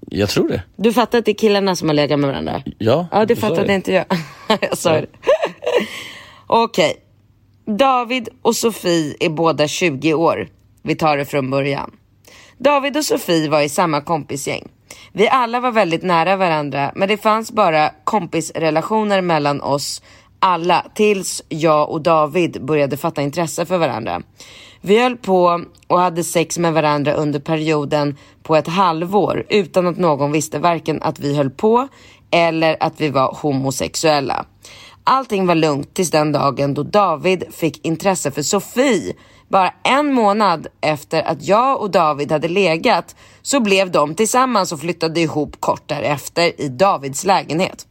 Jag tror det. Du fattar att det är killarna som har legat med varandra? Ja, Ja, det fattade inte jag. jag sa det. Okej. David och Sofie är båda 20 år. Vi tar det från början. David och Sofie var i samma kompisgäng. Vi alla var väldigt nära varandra men det fanns bara kompisrelationer mellan oss alla tills jag och David började fatta intresse för varandra. Vi höll på och hade sex med varandra under perioden på ett halvår utan att någon visste varken att vi höll på eller att vi var homosexuella. Allting var lugnt tills den dagen då David fick intresse för Sofie. Bara en månad efter att jag och David hade legat så blev de tillsammans och flyttade ihop kort därefter i Davids lägenhet.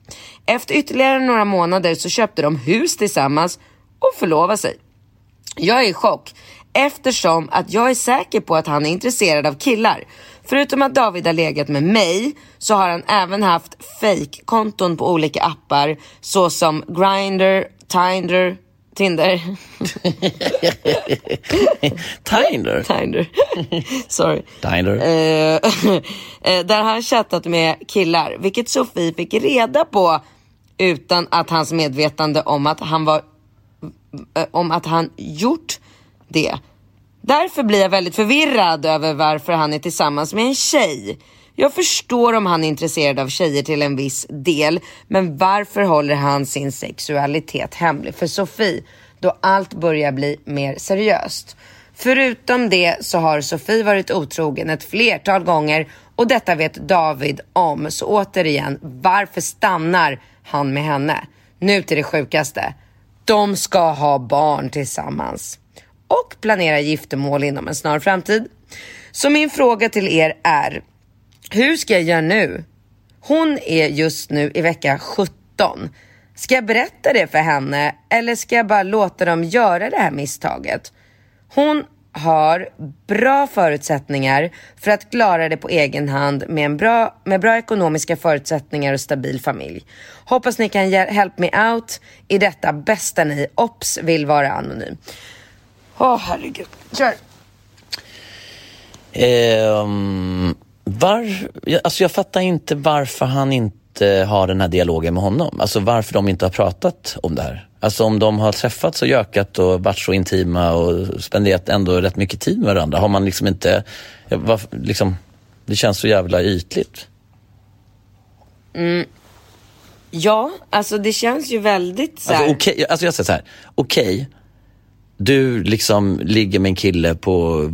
Efter ytterligare några månader så köpte de hus tillsammans och förlovade sig. Jag är i chock eftersom att jag är säker på att han är intresserad av killar. Förutom att David har legat med mig så har han även haft fake-konton på olika appar såsom Grindr, Tinder, Tinder. Tinder. Tinder. Sorry. Tinder. Eh, eh, där han chattat med killar, vilket Sofie fick reda på utan att hans medvetande om att han var eh, om att han gjort det. Därför blir jag väldigt förvirrad över varför han är tillsammans med en tjej. Jag förstår om han är intresserad av tjejer till en viss del, men varför håller han sin sexualitet hemlig för Sofie då allt börjar bli mer seriöst? Förutom det så har Sofie varit otrogen ett flertal gånger och detta vet David om. Så återigen, varför stannar han med henne? Nu till det sjukaste. De ska ha barn tillsammans och planera giftermål inom en snar framtid. Så min fråga till er är, hur ska jag göra nu? Hon är just nu i vecka 17. Ska jag berätta det för henne eller ska jag bara låta dem göra det här misstaget? Hon har bra förutsättningar för att klara det på egen hand med, en bra, med bra ekonomiska förutsättningar och stabil familj. Hoppas ni kan help me out i detta bästa ni. Ops vill vara anonym. Åh herregud, kör. Um, var, jag- alltså jag fattar inte varför han inte har den här dialogen med honom. Alltså varför de inte har pratat om det här. Alltså om de har träffats och gökat och varit så intima och spenderat ändå rätt mycket tid med varandra. Har man liksom inte, ja, varför- liksom, det känns så jävla ytligt. Ja, alltså det känns ju väldigt så här. Alltså, okej, alltså jag säger så här, okej, du liksom ligger med en kille på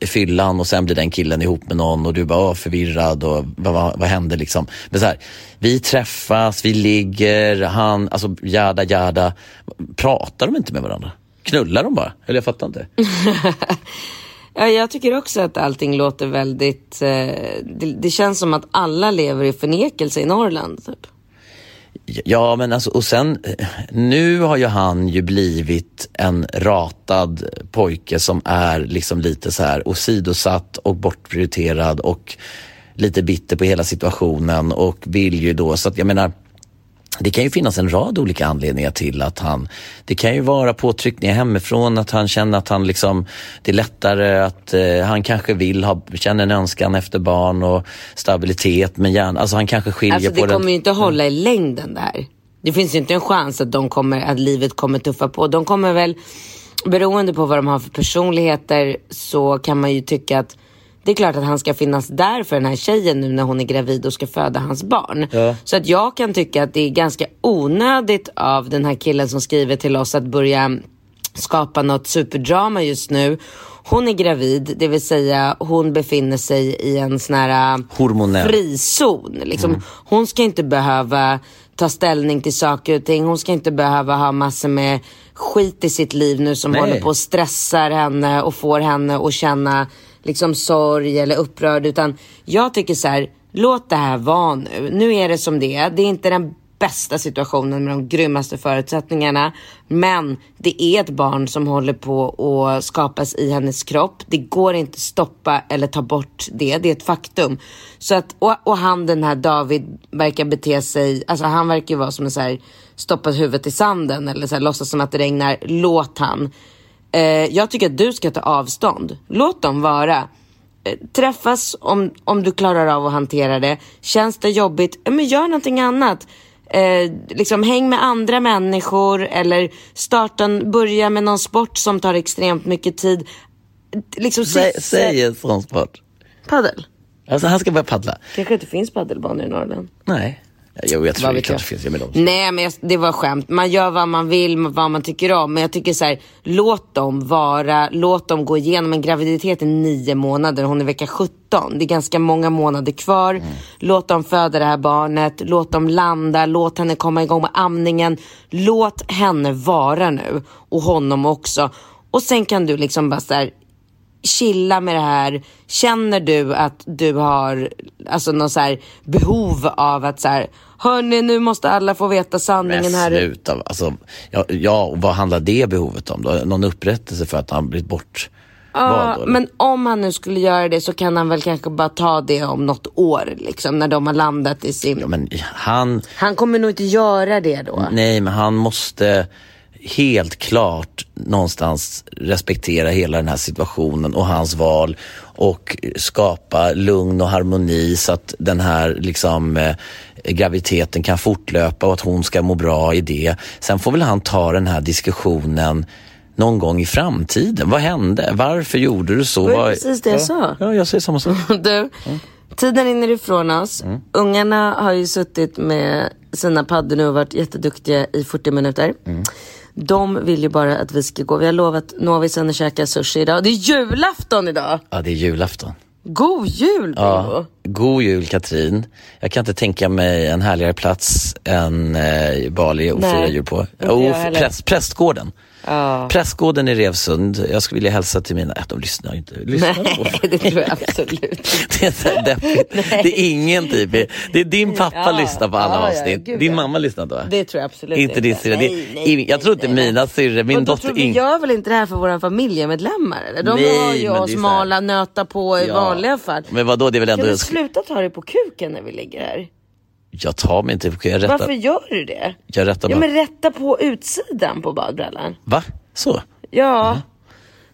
fyllan och sen blir den killen ihop med någon och du bara åh, förvirrad och vad, vad, vad händer liksom? Men så här, vi träffas, vi ligger, han, alltså jada jada. Pratar de inte med varandra? Knullar de bara? Eller jag fattar inte. Ja, jag tycker också att allting låter väldigt... Eh, det, det känns som att alla lever i förnekelse i Norrland. Typ. Ja, men alltså, och sen, eh, nu har ju han ju blivit en ratad pojke som är liksom lite så här åsidosatt och bortprioriterad och lite bitter på hela situationen och vill ju då, så att jag menar, det kan ju finnas en rad olika anledningar till att han, det kan ju vara påtryckningar hemifrån, att han känner att han liksom, det är lättare att eh, han kanske vill ha, känner en önskan efter barn och stabilitet men gärna, alltså han kanske skiljer Alltså på det den. kommer ju inte hålla i längden där. Det finns ju inte en chans att, de kommer, att livet kommer tuffa på. De kommer väl, beroende på vad de har för personligheter, så kan man ju tycka att det är klart att han ska finnas där för den här tjejen nu när hon är gravid och ska föda hans barn. Ja. Så att jag kan tycka att det är ganska onödigt av den här killen som skriver till oss att börja skapa något superdrama just nu. Hon är gravid, det vill säga hon befinner sig i en sån här äh, Hormonell. frizon. Liksom. Hon ska inte behöva ta ställning till saker och ting. Hon ska inte behöva ha massor med skit i sitt liv nu som Nej. håller på och stressar henne och får henne att känna liksom sorg eller upprörd. Utan jag tycker så här, låt det här vara nu. Nu är det som det är. Det är inte den bästa situationen med de grymmaste förutsättningarna. Men det är ett barn som håller på att skapas i hennes kropp. Det går inte stoppa eller ta bort det. Det är ett faktum. Så att, och, och han den här David verkar bete sig, alltså han verkar ju vara som en så här stoppat huvudet i sanden eller så här, låtsas som att det regnar. Låt han. Eh, jag tycker att du ska ta avstånd. Låt dem vara. Eh, träffas om, om du klarar av att hantera det. Känns det jobbigt, eh, men gör någonting annat. Eh, liksom häng med andra människor eller starta, börja med någon sport som tar extremt mycket tid. Liksom, Säg, säg en sån sport. Paddel. Alltså han ska börja paddla. Kanske inte finns paddelbanor i Norrland. Nej. Jo, jag tror det kanske finns. Jag med dem. Nej men jag, det var skämt. Man gör vad man vill, vad man tycker om. Men jag tycker så här, låt dem vara, låt dem gå igenom en graviditet i nio månader. Hon är vecka 17. Det är ganska många månader kvar. Mm. Låt dem föda det här barnet, låt dem landa, låt henne komma igång med amningen. Låt henne vara nu och honom också. Och sen kan du liksom bara så här, chilla med det här. Känner du att du har alltså någon så behov av att så här, hörni nu måste alla få veta sanningen Men här. sluta. Alltså, ja, ja, och vad handlar det behovet om då? Någon upprättelse för att han blivit bort? Ja, då? men om han nu skulle göra det så kan han väl kanske bara ta det om något år liksom när de har landat i sin... Ja, men han, Han kommer nog inte göra det då. nej, men han måste helt klart någonstans respektera hela den här situationen och hans val och skapa lugn och harmoni så att den här liksom eh, graviditeten kan fortlöpa och att hon ska må bra i det. Sen får väl han ta den här diskussionen någon gång i framtiden. Vad hände? Varför gjorde du så? Det var precis det jag sa. Ja, jag säger samma sak. Du, tiden rinner ifrån oss. Ungarna har ju suttit med sina paddor nu och varit jätteduktiga i 40 minuter. De vill ju bara att vi ska gå. Vi har lovat Novisen att käka sushi idag. Det är julafton idag! Ja, det är julafton. God jul! Ja, god jul Katrin. Jag kan inte tänka mig en härligare plats än eh, Bali och Nej, fira jul på. heller. präst, prästgården. Ja. Prästgården i Revsund. Jag skulle vilja hälsa till mina, äh, de lyssnar inte. Lyssnar på Nej, det tror jag absolut Det är så deppigt. Det är ingen typ. Det är din pappa Ja, lyssnar på alla ja, ja, avsnitt. gud, din ja. mamma lyssnar inte va? Det tror jag absolut inte din syrra. Nej, nej, Jag tror inte mina syrror, min då dotter vi gör väl inte det här för våra familjemedlemmar? Eller? De Nej, har ju oss mala, nöta på i Ja. vanliga fall. Men vadå, det är väl Kan ändå... du sluta ta det på kuken när vi ligger här? Jag tar mig inte på jag rättar, Varför gör du det? jag rättar Ja bara. men rätta på utsidan på badbrallan. Va? Så? Ja.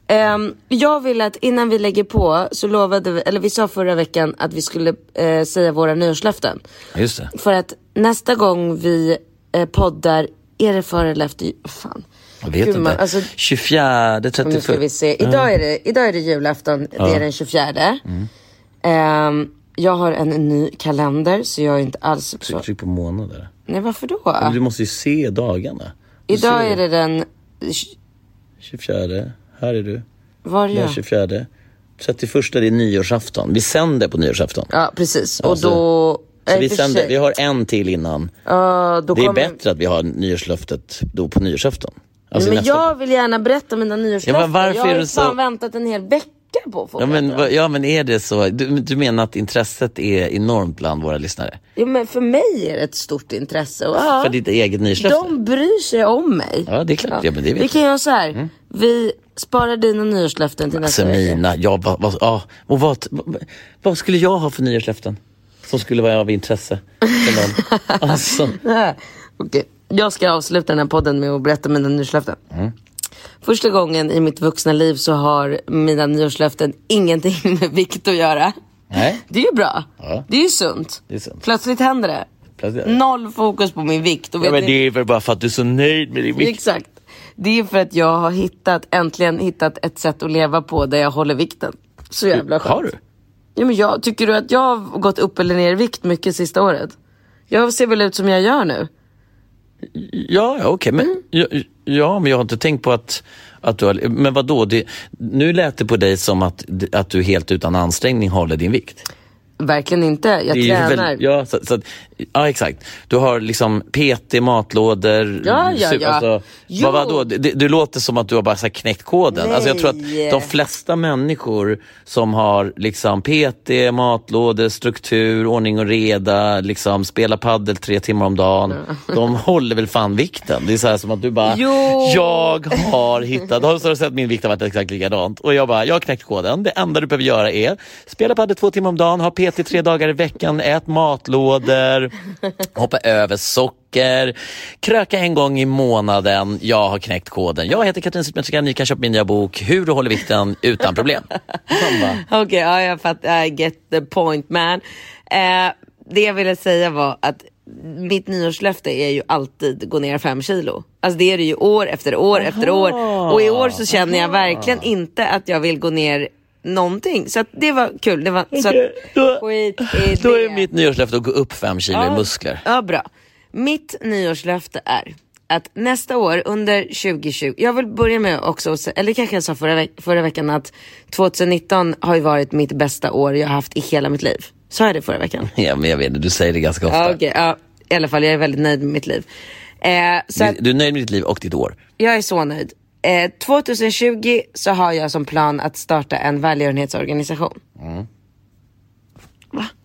Ehm, jag vill att innan vi lägger på så lovade vi, eller vi sa förra veckan att vi skulle eh, säga våra nyårslöften. Just det. För att nästa gång vi eh, poddar, är det före eller efter? Fan. Jag vet Gud, inte. man- alltså- 24, 31. Nu ska vi se. Idag är det, idag är det julafton, det är den 24. Ehm, jag har en ny kalender så jag är inte alls. Tryck, tryck på månader. Nej varför då? Men du måste ju se dagarna. Du Idag ser är det den... 24, här är du. Var är Den jag? 24. 31 det är nyårsafton. Vi sänder på nyårsafton. Ja precis. Och så- då... Så vi, sänder, sig- vi har en till innan. Då Det är bättre att vi har nyårslöftet då på nyårsafton. Alltså men jag vill gärna berätta mina nyårslöften. Ja, varför jag har är du så- väntat en hel vecka på att få ja, men, ja men är det så? Du, du menar att intresset är enormt bland våra lyssnare? Ja, men för mig är det ett stort intresse. Och, ja, För ditt eget nyårslöfte? de bryr sig om mig. Ja det är klart, ja, men det vet Vi kan göra så här. Mm. Vi sparar dina nyårslöften till nästa Alltså vecka. mina, ja, vad, vad, ja, och vad, vad, skulle jag ha för nyårslöften? Som skulle vara av intresse för någon? alltså, Okej, jag ska avsluta den här podden med att berätta mina nyårslöften. Mm. Första gången i mitt vuxna liv så har mina nyårslöften ingenting med vikt att göra. nej. Det är ju bra. Ja. Det är ju sunt. Det är sunt. Plötsligt händer det. Plötsligt. Noll fokus på min vikt. Ja, men ni- det är väl bara för att du är så nöjd med din vikt. Exakt. Det är för att jag har hittat, äntligen hittat ett sätt att leva på där jag håller vikten. Så jävla skönt. Har du? Ja, men jag, tycker du att jag har gått upp eller ner i vikt mycket sista året? Jag ser väl ut som jag gör nu? Ja, ja okej, men, ja, ja, men jag har inte tänkt på att, att du har, men vadå, det, nu lät det på dig som att, att du helt utan ansträngning håller din vikt. Verkligen inte, jag Det tränar. väl- ja, så, så, ja, exakt. Du har liksom PT, matlådor. Ja, ja, ja. Alltså, vad, vadå? Det, det, låter som att du har bara så knäckt koden. Alltså, jag tror Nej. att de flesta människor som har liksom PT, matlådor, struktur, ordning och reda, liksom spela paddel tre timmar om dagen. De håller väl fan vikten. Det är så här som att du bara, Jo. jag har hittat, har du sett min vikt har varit exakt likadant. Och jag bara, jag har knäckt koden. Det enda du behöver göra är spela padel två timmar om dagen, ha PT tre dagar i veckan, ät matlådor, hoppa över socker, kröka en gång i månaden. Jag har knäckt koden. Jag heter Katrin Zytomierska, ni kan köpa min nya bok Hur du håller vikten utan problem. Okej, ja, jag fattar. I get the point man. Eh, det jag ville säga var att mitt nyårslöfte är ju alltid gå ner fem kilo. Alltså det är det ju år efter år efter år. Och i år så känner jag verkligen inte att jag vill gå ner någonting. Så det var kul. Det var, så att, då, skit i då det. är mitt nyårslöfte att gå upp fem kilo i muskler. Ja, bra. Mitt nyårslöfte är att nästa år under 2020, jag vill börja med också, eller kanske jag sa förra, veck- förra veckan att 2019 har ju varit mitt bästa år jag har haft i hela mitt liv. Sa jag det förra veckan? Ja, men jag vet inte, du säger det ganska ofta. Ja, okej, ja, i alla fall jag är väldigt nöjd med mitt liv. Eh, så att, Du, du är nöjd med ditt liv och ditt år. jag är så nöjd. Eh, 2020 så har jag som plan att starta en välgörenhetsorganisation.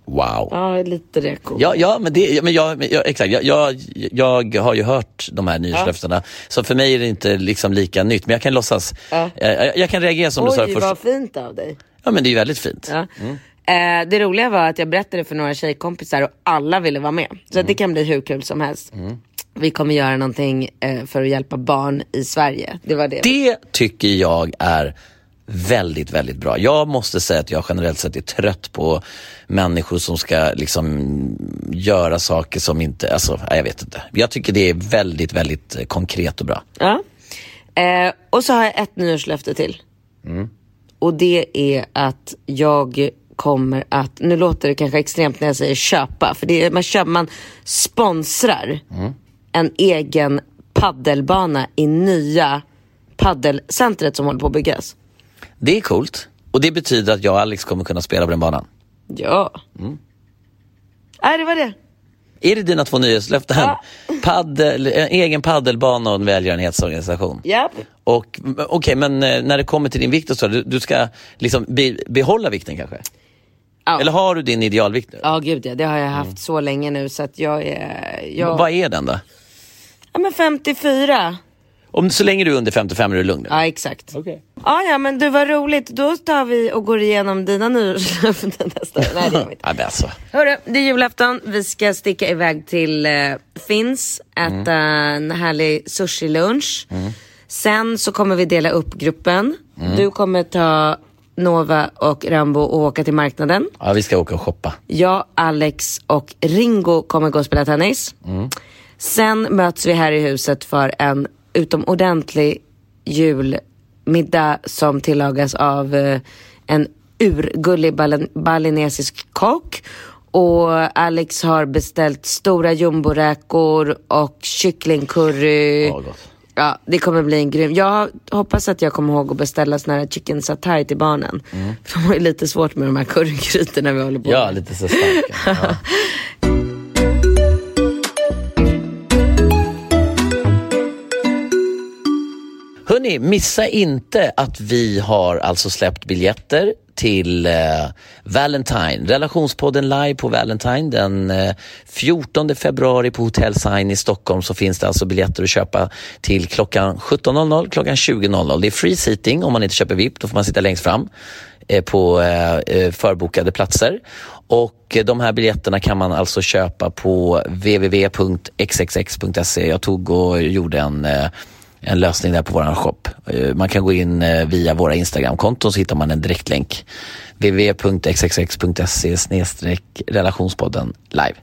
Wow. Ja, lite reko. Ja, ja men, det, men, jag, men jag, exakt. Jag, jag, jag har ju hört de här nyårslöftena, så för mig är det inte liksom lika nytt. Men jag kan låtsas. Ja. Jag, jag kan reagera som du sa Oj, först. vad fint av dig. Ja, men det är ju väldigt fint. Ja. Eh, det roliga var att jag berättade för några tjejkompisar och alla ville vara med. Så att det kan bli hur kul som helst. Vi kommer göra någonting eh, för att hjälpa barn i Sverige. Det var det. Det tycker jag är väldigt, väldigt bra. Jag måste säga att jag generellt sett är trött på människor som ska liksom göra saker som inte, alltså jag vet inte. Jag tycker det är väldigt, väldigt konkret och bra. Ja. Eh, och så har jag ett nyårslöfte till. Och det är att jag kommer att, nu låter det kanske extremt när jag säger köpa, för det är, man, köper, man sponsrar en egen paddelbana i nya paddelcentret som håller på att byggas. Det är coolt och det betyder att jag och Alex kommer kunna spela på den banan. Ja. Nej, det var det. Är det dina två nyhetslöften? Paddel, en egen paddelbana och en välgörenhetsorganisation? Japp. M- Okej, men eh, när det kommer till din vikt och så, du, du ska liksom be, behålla vikten kanske? Ja. Eller har du din idealvikt nu? Ja, gud ja. Det har jag haft så länge nu så att jag är... Jag... Vad är den då? Ja, men 54. Om, så länge du är under 55 är du lugn? Ja, exakt. Okej. Ja, ja, men du var roligt. Då tar vi och går igenom dina nyårslöften nästa. Nej, det gör vi inte. Ja, men alltså. Hörru, det är julafton. Vi ska sticka iväg till eh, Finns, äta en härlig sushi-lunch. Sen så kommer vi dela upp gruppen. Du kommer ta Nova och Rambo och åka till marknaden. Ja, vi ska åka och shoppa. Jag, Alex och Ringo kommer gå och spela tennis. Sen möts vi här i huset för en utomordentlig julmiddag som tillagas av eh, en urgullig bal- balinesisk kock. Och Alex har beställt stora jumboräkor och kycklingcurry. Ja, gott. Ja, det kommer bli en grym. Jag hoppas att jag kommer ihåg att beställa sån här chicken satay till barnen. För de har ju lite svårt med de här currygrytorna vi håller på Ja, med. lite så starka. Ja. Hörni, missa inte att vi har alltså släppt biljetter till eh, Valentine, relationspodden live på Valentine den eh, 14 februari på Hotel Sign i Stockholm så finns det alltså biljetter att köpa till klockan 17.00, klockan 20.00. Det är free seating om man inte köper VIP, då får man sitta längst fram eh, på eh, eh, förbokade platser. Och eh, de här biljetterna kan man alltså köpa på www.xxx.se. Jag tog och gjorde en eh, en lösning där på våran shop. Eh, Man kan gå in eh, via våra Instagramkonton så hittar man en direktlänk. www.xxx.se relationspodden live.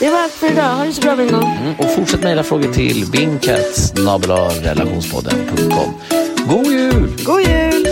Det var allt för idag. Ha det så bra Bingo. Mm, och fortsätt mejla frågor till bingcats relationspodden.com. God jul! God jul!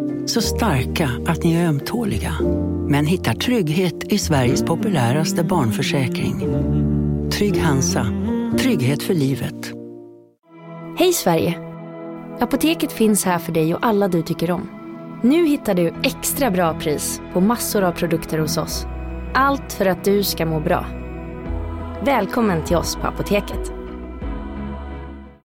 Så starka att ni är ömtåliga. Men hittar trygghet i Sveriges populäraste barnförsäkring. Trygg Hansa. Trygghet för livet. Hej Sverige! Apoteket finns här för dig och alla du tycker om. Nu hittar du extra bra pris på massor av produkter hos oss. Allt för att du ska må bra. Välkommen till oss på Apoteket.